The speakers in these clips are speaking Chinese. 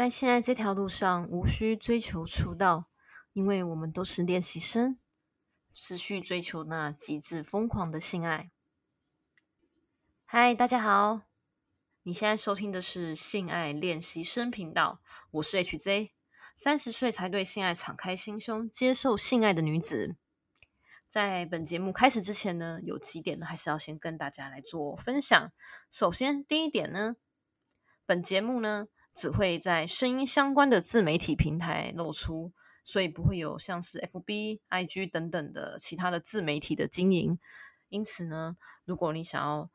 在现在这条路上，无需追求出道，因为我们都是练习生，持续追求那极致疯狂的性爱。嗨，大家好，你现在收听的是性爱练习生频道，我是 HJ，三十岁才对性爱敞开心胸，接受性爱的女子。在本节目开始之前呢，有几点呢，还是要先跟大家来做分享。首先，第一点呢，本节目呢。只会在声音相关的自媒体平台露出，所以不会有像是 FB、IG 等等的其他的自媒体的经营。因此呢，如果你想要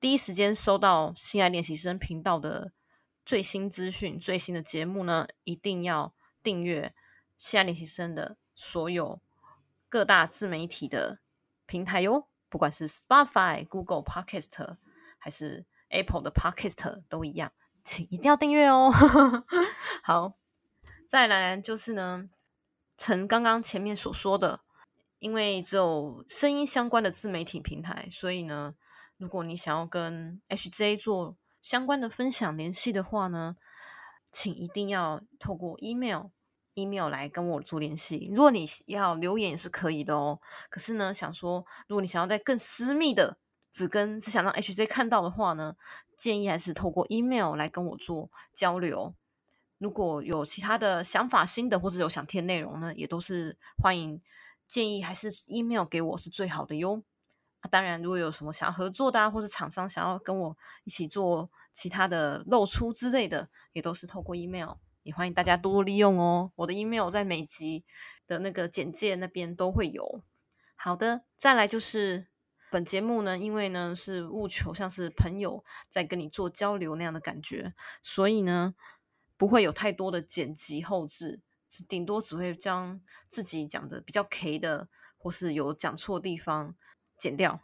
第一时间收到性爱练习生频道的最新资讯、最新的节目呢，一定要订阅性爱练习生的所有各大自媒体的平台哟，不管是 Spotify、Google Podcast 还是 Apple 的 Podcast 都一样。请一定要订阅哦。好，再来就是呢，陈刚刚前面所说的，因为只有声音相关的自媒体平台，所以呢，如果你想要跟 HJ 做相关的分享联系的话呢，请一定要透过 email email 来跟我做联系。如果你要留言也是可以的哦。可是呢，想说如果你想要在更私密的，只跟只想让 HJ 看到的话呢？建议还是透过 email 来跟我做交流。如果有其他的想法、心得，或者有想填内容呢，也都是欢迎。建议还是 email 给我是最好的哟。当然，如果有什么想要合作的，啊，或者厂商想要跟我一起做其他的露出之类的，也都是透过 email，也欢迎大家多多利用哦。我的 email 在每集的那个简介那边都会有。好的，再来就是。本节目呢，因为呢是务求像是朋友在跟你做交流那样的感觉，所以呢不会有太多的剪辑后置，顶多只会将自己讲的比较 K 的或是有讲错地方剪掉，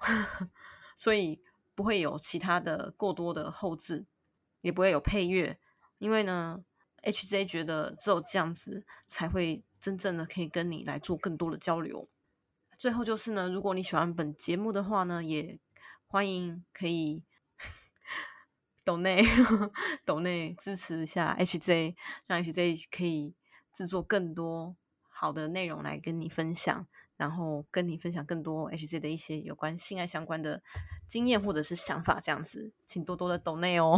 所以不会有其他的过多的后置，也不会有配乐，因为呢 HJ 觉得只有这样子才会真正的可以跟你来做更多的交流。最后就是呢，如果你喜欢本节目的话呢，也欢迎可以 抖内抖内支持一下 HJ，让 HJ 可以制作更多好的内容来跟你分享，然后跟你分享更多 HJ 的一些有关性爱相关的经验或者是想法，这样子，请多多的抖内哦。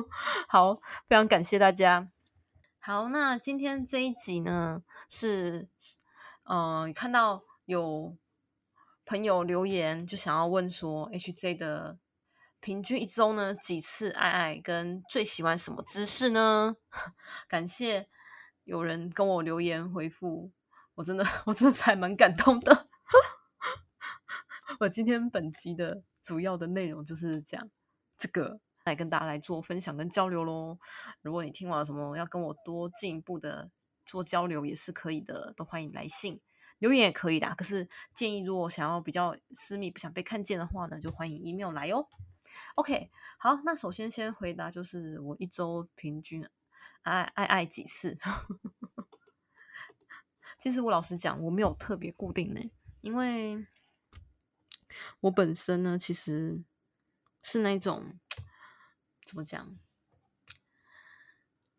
好，非常感谢大家。好，那今天这一集呢是，嗯，看到有。朋友留言就想要问说，HJ 的平均一周呢几次爱爱，跟最喜欢什么姿势呢？感谢有人跟我留言回复，我真的 我真的还蛮感动的。我今天本集的主要的内容就是讲这个，来跟大家来做分享跟交流喽。如果你听完什么要跟我多进一步的做交流，也是可以的，都欢迎来信。留言也可以的，可是建议如果想要比较私密、不想被看见的话呢，就欢迎 email 来哦。OK，好，那首先先回答，就是我一周平均爱爱爱几次？其实我老实讲，我没有特别固定呢，因为我本身呢，其实是那种怎么讲，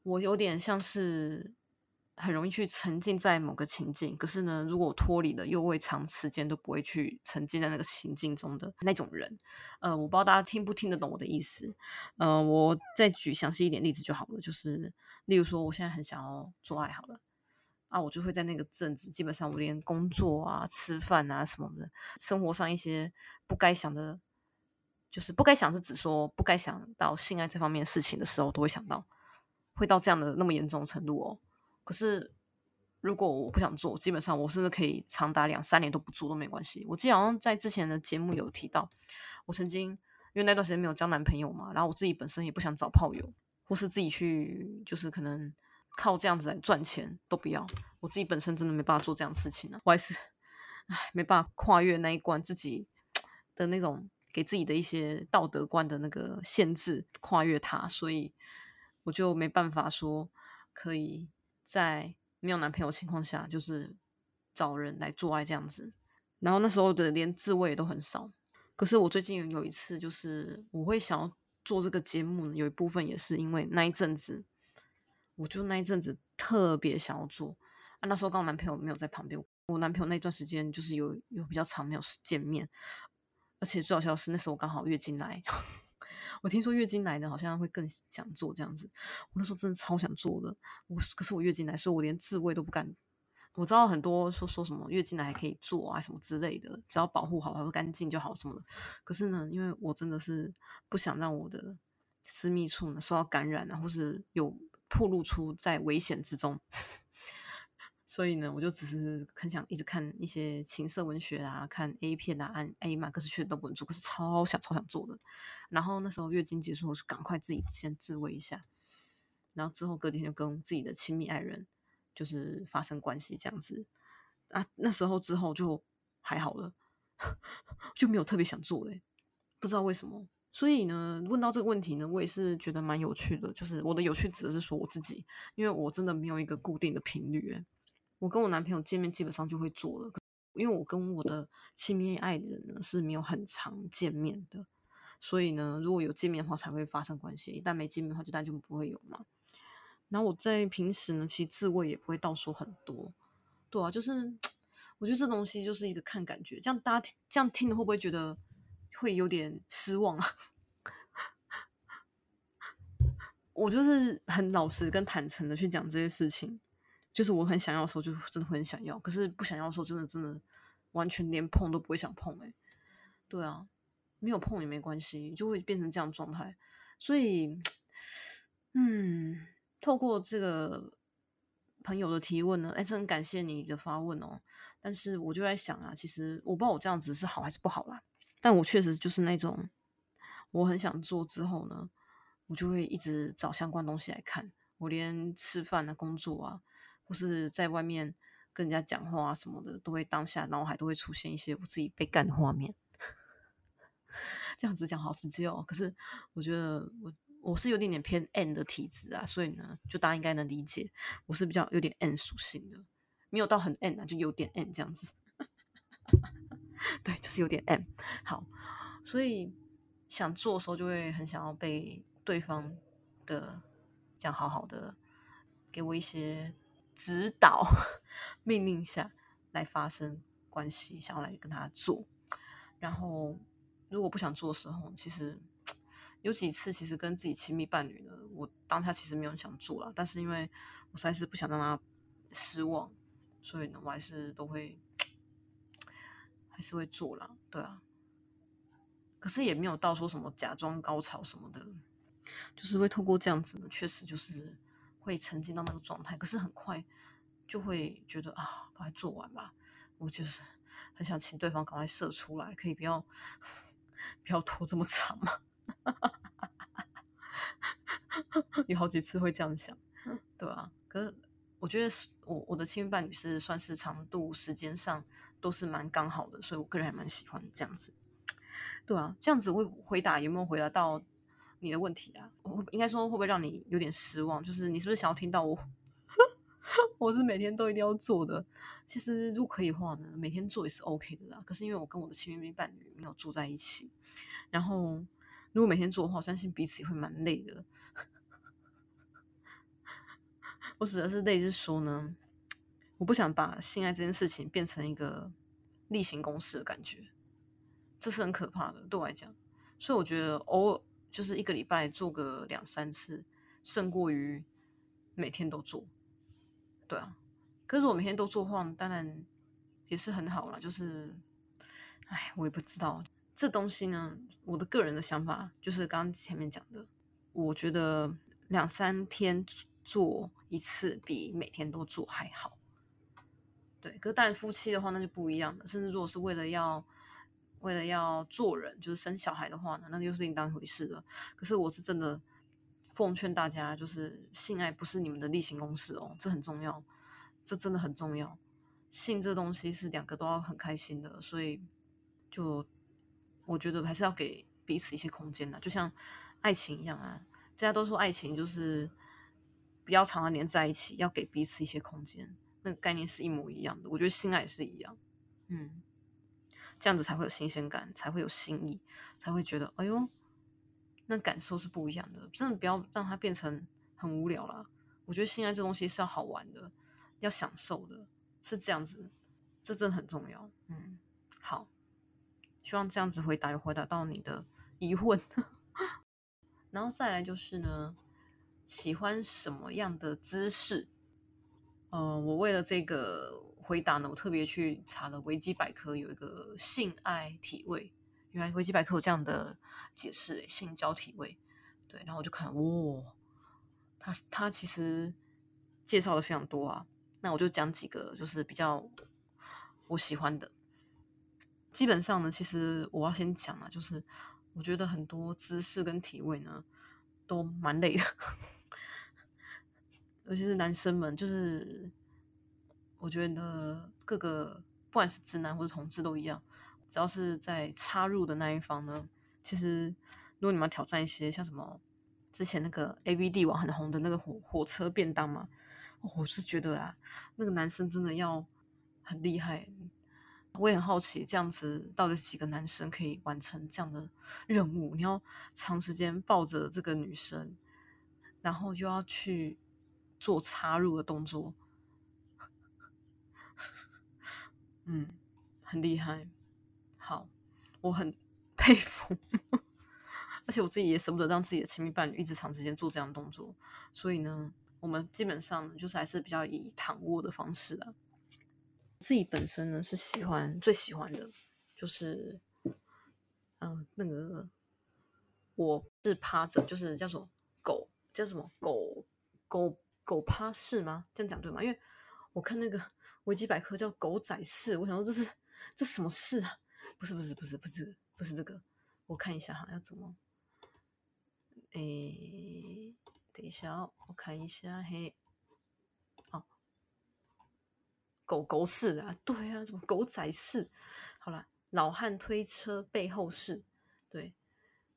我有点像是。很容易去沉浸在某个情境，可是呢，如果脱离了，又会长时间都不会去沉浸在那个情境中的那种人。呃，我不知道大家听不听得懂我的意思。呃，我再举详细一点例子就好了，就是例如说，我现在很想要做爱，好了，啊，我就会在那个阵子，基本上我连工作啊、吃饭啊什么的，生活上一些不该想的，就是不该想是指说不该想到性爱这方面事情的时候，都会想到，会到这样的那么严重程度哦。可是，如果我不想做，基本上我甚至可以长达两三年都不做都没关系。我记得好像在之前的节目有提到，我曾经因为那段时间没有交男朋友嘛，然后我自己本身也不想找炮友，或是自己去就是可能靠这样子来赚钱都不要。我自己本身真的没办法做这样的事情呢，我还是唉没办法跨越那一关，自己的那种给自己的一些道德观的那个限制，跨越它，所以我就没办法说可以。在没有男朋友情况下，就是找人来做爱这样子。然后那时候的连自慰都很少。可是我最近有一次，就是我会想要做这个节目，有一部分也是因为那一阵子我就那一阵子特别想要做啊。那时候刚好男朋友没有在旁边，我男朋友那段时间就是有有比较长没有见面，而且最好笑的是那时候我刚好月经来。我听说月经来的好像会更想做这样子，我那时候真的超想做的。我可是我月经来，所以我连自慰都不敢。我知道很多说说什么月经来还可以做啊什么之类的，只要保护好、保护干净就好什么的。可是呢，因为我真的是不想让我的私密处呢受到感染啊，或是有暴露出在危险之中。所以呢，我就只是很想一直看一些情色文学啊，看 A 片啊，按 A 嘛，可是确实都不能做，可是超想超想做的。然后那时候月经结束，我就赶快自己先自慰一下，然后之后隔几天就跟自己的亲密爱人就是发生关系这样子啊。那时候之后就还好了，就没有特别想做嘞，不知道为什么。所以呢，问到这个问题呢，我也是觉得蛮有趣的。就是我的有趣指的是说我自己，因为我真的没有一个固定的频率。我跟我男朋友见面基本上就会做了，因为我跟我的亲密爱人呢是没有很常见面的，所以呢，如果有见面的话才会发生关系，一旦没见面的话就当然就不会有嘛。然后我在平时呢，其实自慰也不会倒说很多，对啊，就是 我觉得这东西就是一个看感觉，这样大家这样听的会不会觉得会有点失望啊？我就是很老实跟坦诚的去讲这些事情。就是我很想要的时候，就真的会很想要；可是不想要的时候，真的真的完全连碰都不会想碰。哎，对啊，没有碰也没关系，就会变成这样状态。所以，嗯，透过这个朋友的提问呢，哎，真很感谢你的发问哦。但是我就在想啊，其实我不知道我这样子是好还是不好啦。但我确实就是那种，我很想做之后呢，我就会一直找相关东西来看。我连吃饭啊、工作啊。或是在外面跟人家讲话啊什么的，都会当下脑海都会出现一些我自己被干的画面。这样子讲好直接哦，可是我觉得我我是有点点偏 N 的体质啊，所以呢，就大家应该能理解，我是比较有点 N 属性的，没有到很 N 啊，就有点 N 这样子。对，就是有点 N。好，所以想做的时候就会很想要被对方的这样好好的给我一些。指导 命令下来发生关系，想要来跟他做。然后如果不想做的时候，其实有几次，其实跟自己亲密伴侣呢，我当下其实没有想做了，但是因为我实在是不想让他失望，所以呢，我还是都会还是会做了。对啊，可是也没有到说什么假装高潮什么的，就是会透过这样子呢，确实就是。会沉浸到那个状态，可是很快就会觉得啊，赶快做完吧。我就是很想请对方赶快射出来，可以不要 不要拖这么长嘛。有好几次会这样想，对啊。可是我觉得我我的亲密伴侣是算是长度时间上都是蛮刚好的，所以我个人还蛮喜欢这样子。对啊，这样子会回答有没有回答到？你的问题啊，应该说会不会让你有点失望？就是你是不是想要听到我？我是每天都一定要做的。其实如果可以的话呢，每天做也是 OK 的啦。可是因为我跟我的亲密伴侣没有住在一起，然后如果每天做的话，我相信彼此也会蛮累的。我指的是累，是说呢，我不想把性爱这件事情变成一个例行公事的感觉，这是很可怕的，对我来讲。所以我觉得偶尔。就是一个礼拜做个两三次，胜过于每天都做。对啊，可是我每天都做的话，当然也是很好啦。就是，哎，我也不知道这东西呢。我的个人的想法就是刚刚前面讲的，我觉得两三天做一次比每天都做还好。对，可是但夫妻的话那就不一样了。甚至如果是为了要。为了要做人，就是生小孩的话呢，那又是另当回事了。可是我是真的奉劝大家，就是性爱不是你们的例行公事哦，这很重要，这真的很重要。性这东西是两个都要很开心的，所以就我觉得还是要给彼此一些空间的，就像爱情一样啊。大家都说爱情就是不要常常黏在一起，要给彼此一些空间，那个概念是一模一样的。我觉得性爱也是一样，嗯。这样子才会有新鲜感，才会有新意，才会觉得哎呦，那感受是不一样的。真的不要让它变成很无聊啦。我觉得性爱这东西是要好玩的，要享受的，是这样子，这真的很重要。嗯，好，希望这样子回答有回答到你的疑问。然后再来就是呢，喜欢什么样的姿势？呃，我为了这个回答呢，我特别去查了维基百科，有一个性爱体位，原来维基百科有这样的解释，性交体位。对，然后我就看，哇，他他其实介绍的非常多啊。那我就讲几个，就是比较我喜欢的。基本上呢，其实我要先讲啊，就是我觉得很多姿势跟体位呢都蛮累的。尤其是男生们，就是我觉得各个不管是直男或者同志都一样，只要是在插入的那一方呢，其实如果你们要挑战一些像什么之前那个 A V D 网很红的那个火火车便当嘛，我是觉得啊，那个男生真的要很厉害。我也很好奇，这样子到底几个男生可以完成这样的任务？你要长时间抱着这个女生，然后又要去。做插入的动作，嗯，很厉害。好，我很 佩服，而且我自己也舍不得让自己的亲密伴侣一直长时间做这样的动作。所以呢，我们基本上就是还是比较以躺卧的方式啊。自己本身呢是喜欢最喜欢的，就是嗯，那个我是趴着，就是叫做狗，叫什么狗狗。狗趴式吗？这样讲对吗？因为我看那个维基百科叫狗仔式，我想说这是这什么式啊？不是不是不是不是不是这个，我看一下哈，要怎么？诶，等一下，我看一下嘿，哦，狗狗式啊，对啊，什么狗仔式？好了，老汉推车背后式，对，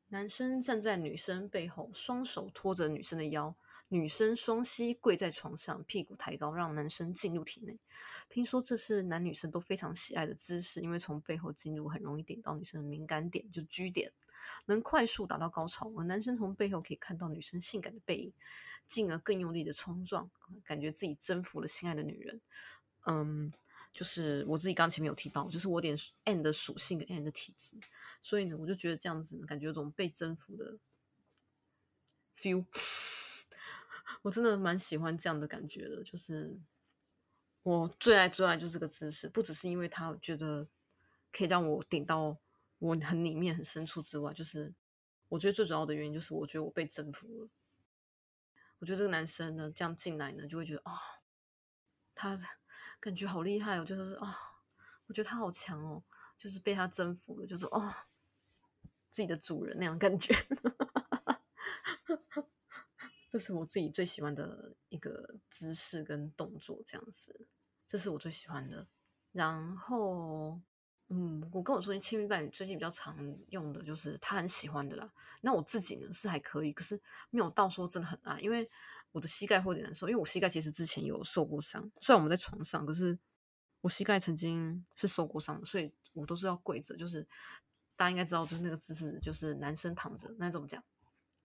男生站在女生背后，双手托着女生的腰。女生双膝跪在床上，屁股抬高，让男生进入体内。听说这是男女生都非常喜爱的姿势，因为从背后进入很容易点到女生的敏感点，就 G 点，能快速达到高潮。而男生从背后可以看到女生性感的背影，进而更用力的冲撞，感觉自己征服了心爱的女人。嗯，就是我自己刚前面有提到，就是我点 N 的属性跟 N 的体质，所以呢，我就觉得这样子感觉有种被征服的 feel。我真的蛮喜欢这样的感觉的，就是我最爱最爱就是这个姿势，不只是因为他觉得可以让我顶到我很里面很深处之外，就是我觉得最主要的原因就是我觉得我被征服了。我觉得这个男生呢，这样进来呢，就会觉得啊，他感觉好厉害哦，就是啊，我觉得他好强哦，就是被他征服了，就是哦，自己的主人那样感觉。这是我自己最喜欢的一个姿势跟动作，这样子，这是我最喜欢的。然后，嗯，我跟我说亲密伴侣最近比较常用的就是他很喜欢的啦。那我自己呢是还可以，可是没有到说真的很爱，因为我的膝盖会有点难受。因为我膝盖其实之前有受过伤，虽然我们在床上，可是我膝盖曾经是受过伤的，所以我都是要跪着。就是大家应该知道，就是那个姿势，就是男生躺着，那怎么讲？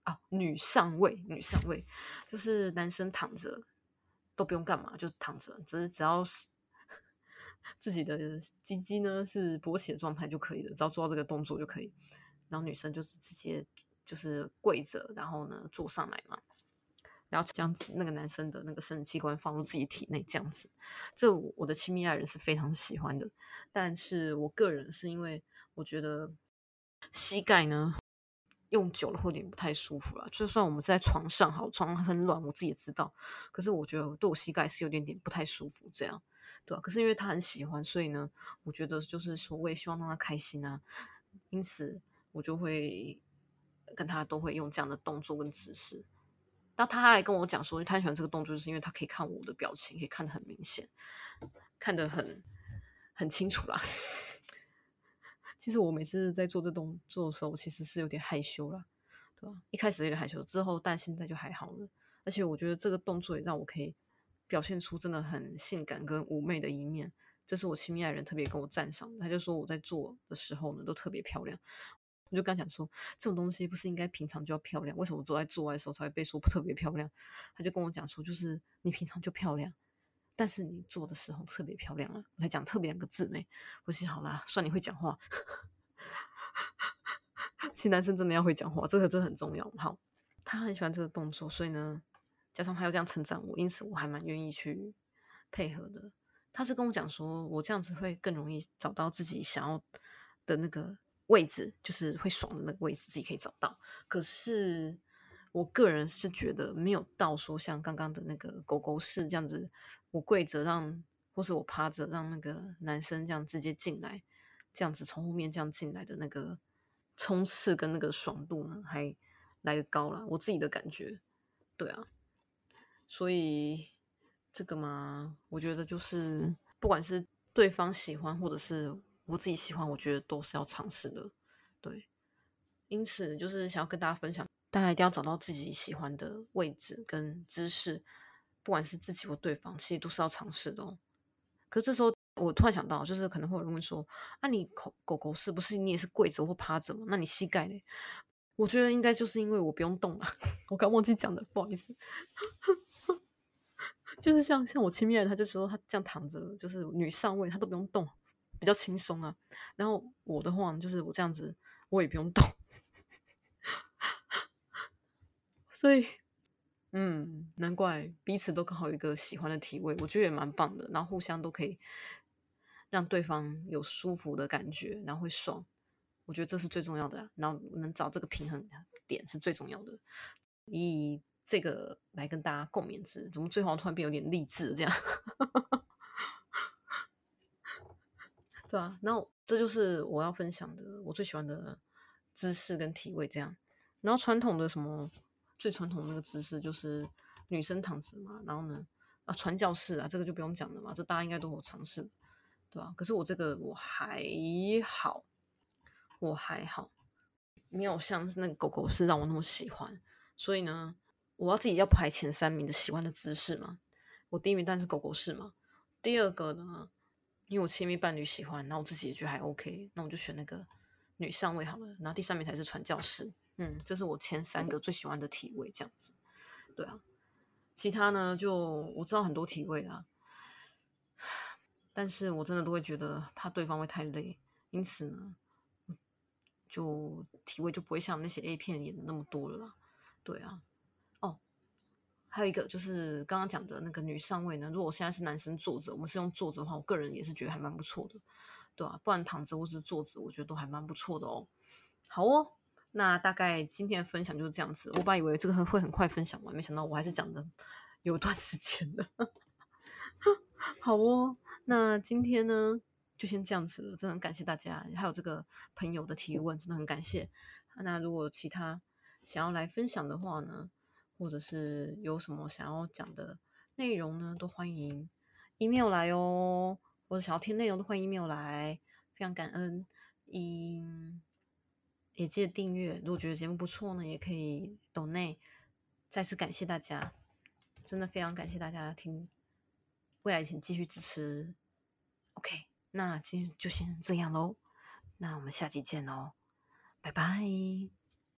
啊，女上位，女上位，就是男生躺着都不用干嘛，就躺着，只是只要是 自己的鸡鸡呢是勃起的状态就可以了，只要做到这个动作就可以。然后女生就是直接就是跪着，然后呢坐上来嘛，然后将那个男生的那个生殖器官放入自己体内，这样子。这我的亲密爱人是非常喜欢的，但是我个人是因为我觉得膝盖呢。用久了会有点不太舒服了。就算我们在床上，好，床很软，我自己也知道。可是我觉得对我膝盖是有点点不太舒服，这样，对吧？可是因为他很喜欢，所以呢，我觉得就是说，我也希望让他开心啊。因此，我就会跟他都会用这样的动作跟姿势。那他还跟我讲说，他喜欢这个动作，就是因为他可以看我的表情，可以看得很明显，看得很很清楚啦。其实我每次在做这动作的时候，其实是有点害羞啦，对吧？一开始有点害羞，之后但现在就还好了。而且我觉得这个动作也让我可以表现出真的很性感跟妩媚的一面，这是我亲密爱人特别跟我赞赏。他就说我在做的时候呢，都特别漂亮。我就跟他讲说，这种东西不是应该平常就要漂亮？为什么做在做爱的时候才会被说特别漂亮？他就跟我讲说，就是你平常就漂亮，但是你做的时候特别漂亮啊！我才讲特别两个字没？我心好啦，算你会讲话。其实男生真的要会讲话，这个真的很重要。好，他很喜欢这个动作，所以呢，加上他又这样称赞我，因此我还蛮愿意去配合的。他是跟我讲说，我这样子会更容易找到自己想要的那个位置，就是会爽的那个位置，自己可以找到。可是我个人是觉得没有到说像刚刚的那个狗狗式这样子，我跪着让，或是我趴着让那个男生这样直接进来，这样子从后面这样进来的那个冲刺跟那个爽度呢，还来个高了。我自己的感觉，对啊，所以。这个嘛，我觉得就是不管是对方喜欢，或者是我自己喜欢，我觉得都是要尝试的。对，因此就是想要跟大家分享，大家一定要找到自己喜欢的位置跟姿势，不管是自己或对方，其实都是要尝试的哦。可是这时候我突然想到，就是可能会有人问说：“啊，你狗狗狗是不是你也是跪着或趴着嘛？那你膝盖呢？”我觉得应该就是因为我不用动了。我刚忘记讲的，不好意思。就是像像我亲密的，他就说他这样躺着，就是女上位，他都不用动，比较轻松啊。然后我的话，就是我这样子，我也不用动。所以，嗯，难怪彼此都刚好有一个喜欢的体位，我觉得也蛮棒的。然后互相都可以让对方有舒服的感觉，然后会爽。我觉得这是最重要的。啊然后能找这个平衡点是最重要的。以这个来跟大家共勉之，怎么最后突然变有点励志这样？对啊，那这就是我要分享的，我最喜欢的姿势跟体位这样。然后传统的什么最传统的那个姿势就是女生躺着嘛，然后呢啊传教士啊，这个就不用讲了嘛，这大家应该都有尝试，对吧？可是我这个我还好，我还好，没有像那个狗狗式让我那么喜欢，所以呢。我要自己要排前三名的喜欢的姿势嘛？我第一名当然是狗狗式嘛。第二个呢，因为我亲密伴侣喜欢，那我自己也觉得还 OK，那我就选那个女上位好了。然后第三名才是传教士。嗯，这是我前三个最喜欢的体位，这样子。对啊，其他呢就我知道很多体位啊，但是我真的都会觉得怕对方会太累，因此呢，就体位就不会像那些 A 片演的那么多了啦。对啊。哦还有一个就是刚刚讲的那个女上位呢，如果我现在是男生坐着，我们是用坐着的话，我个人也是觉得还蛮不错的，对吧？不然躺着或是坐着，我觉得都还蛮不错的哦。好哦，那大概今天的分享就是这样子。我本来以为这个会很快分享完，没想到我还是讲的 有段时间的。好哦，那今天呢就先这样子了，真的很感谢大家，还有这个朋友的提问，真的很感谢。那如果其他想要来分享的话呢？或者是有什么想要讲的内容呢，都欢迎 email 来哦。或者想要听内容，都欢迎 email 来。非常感恩，嗯，也记得订阅。如果觉得节目不错呢，也可以抖内。再次感谢大家，真的非常感谢大家听。未来请继续支持。OK，那今天就先这样喽。那我们下期见喽，拜拜。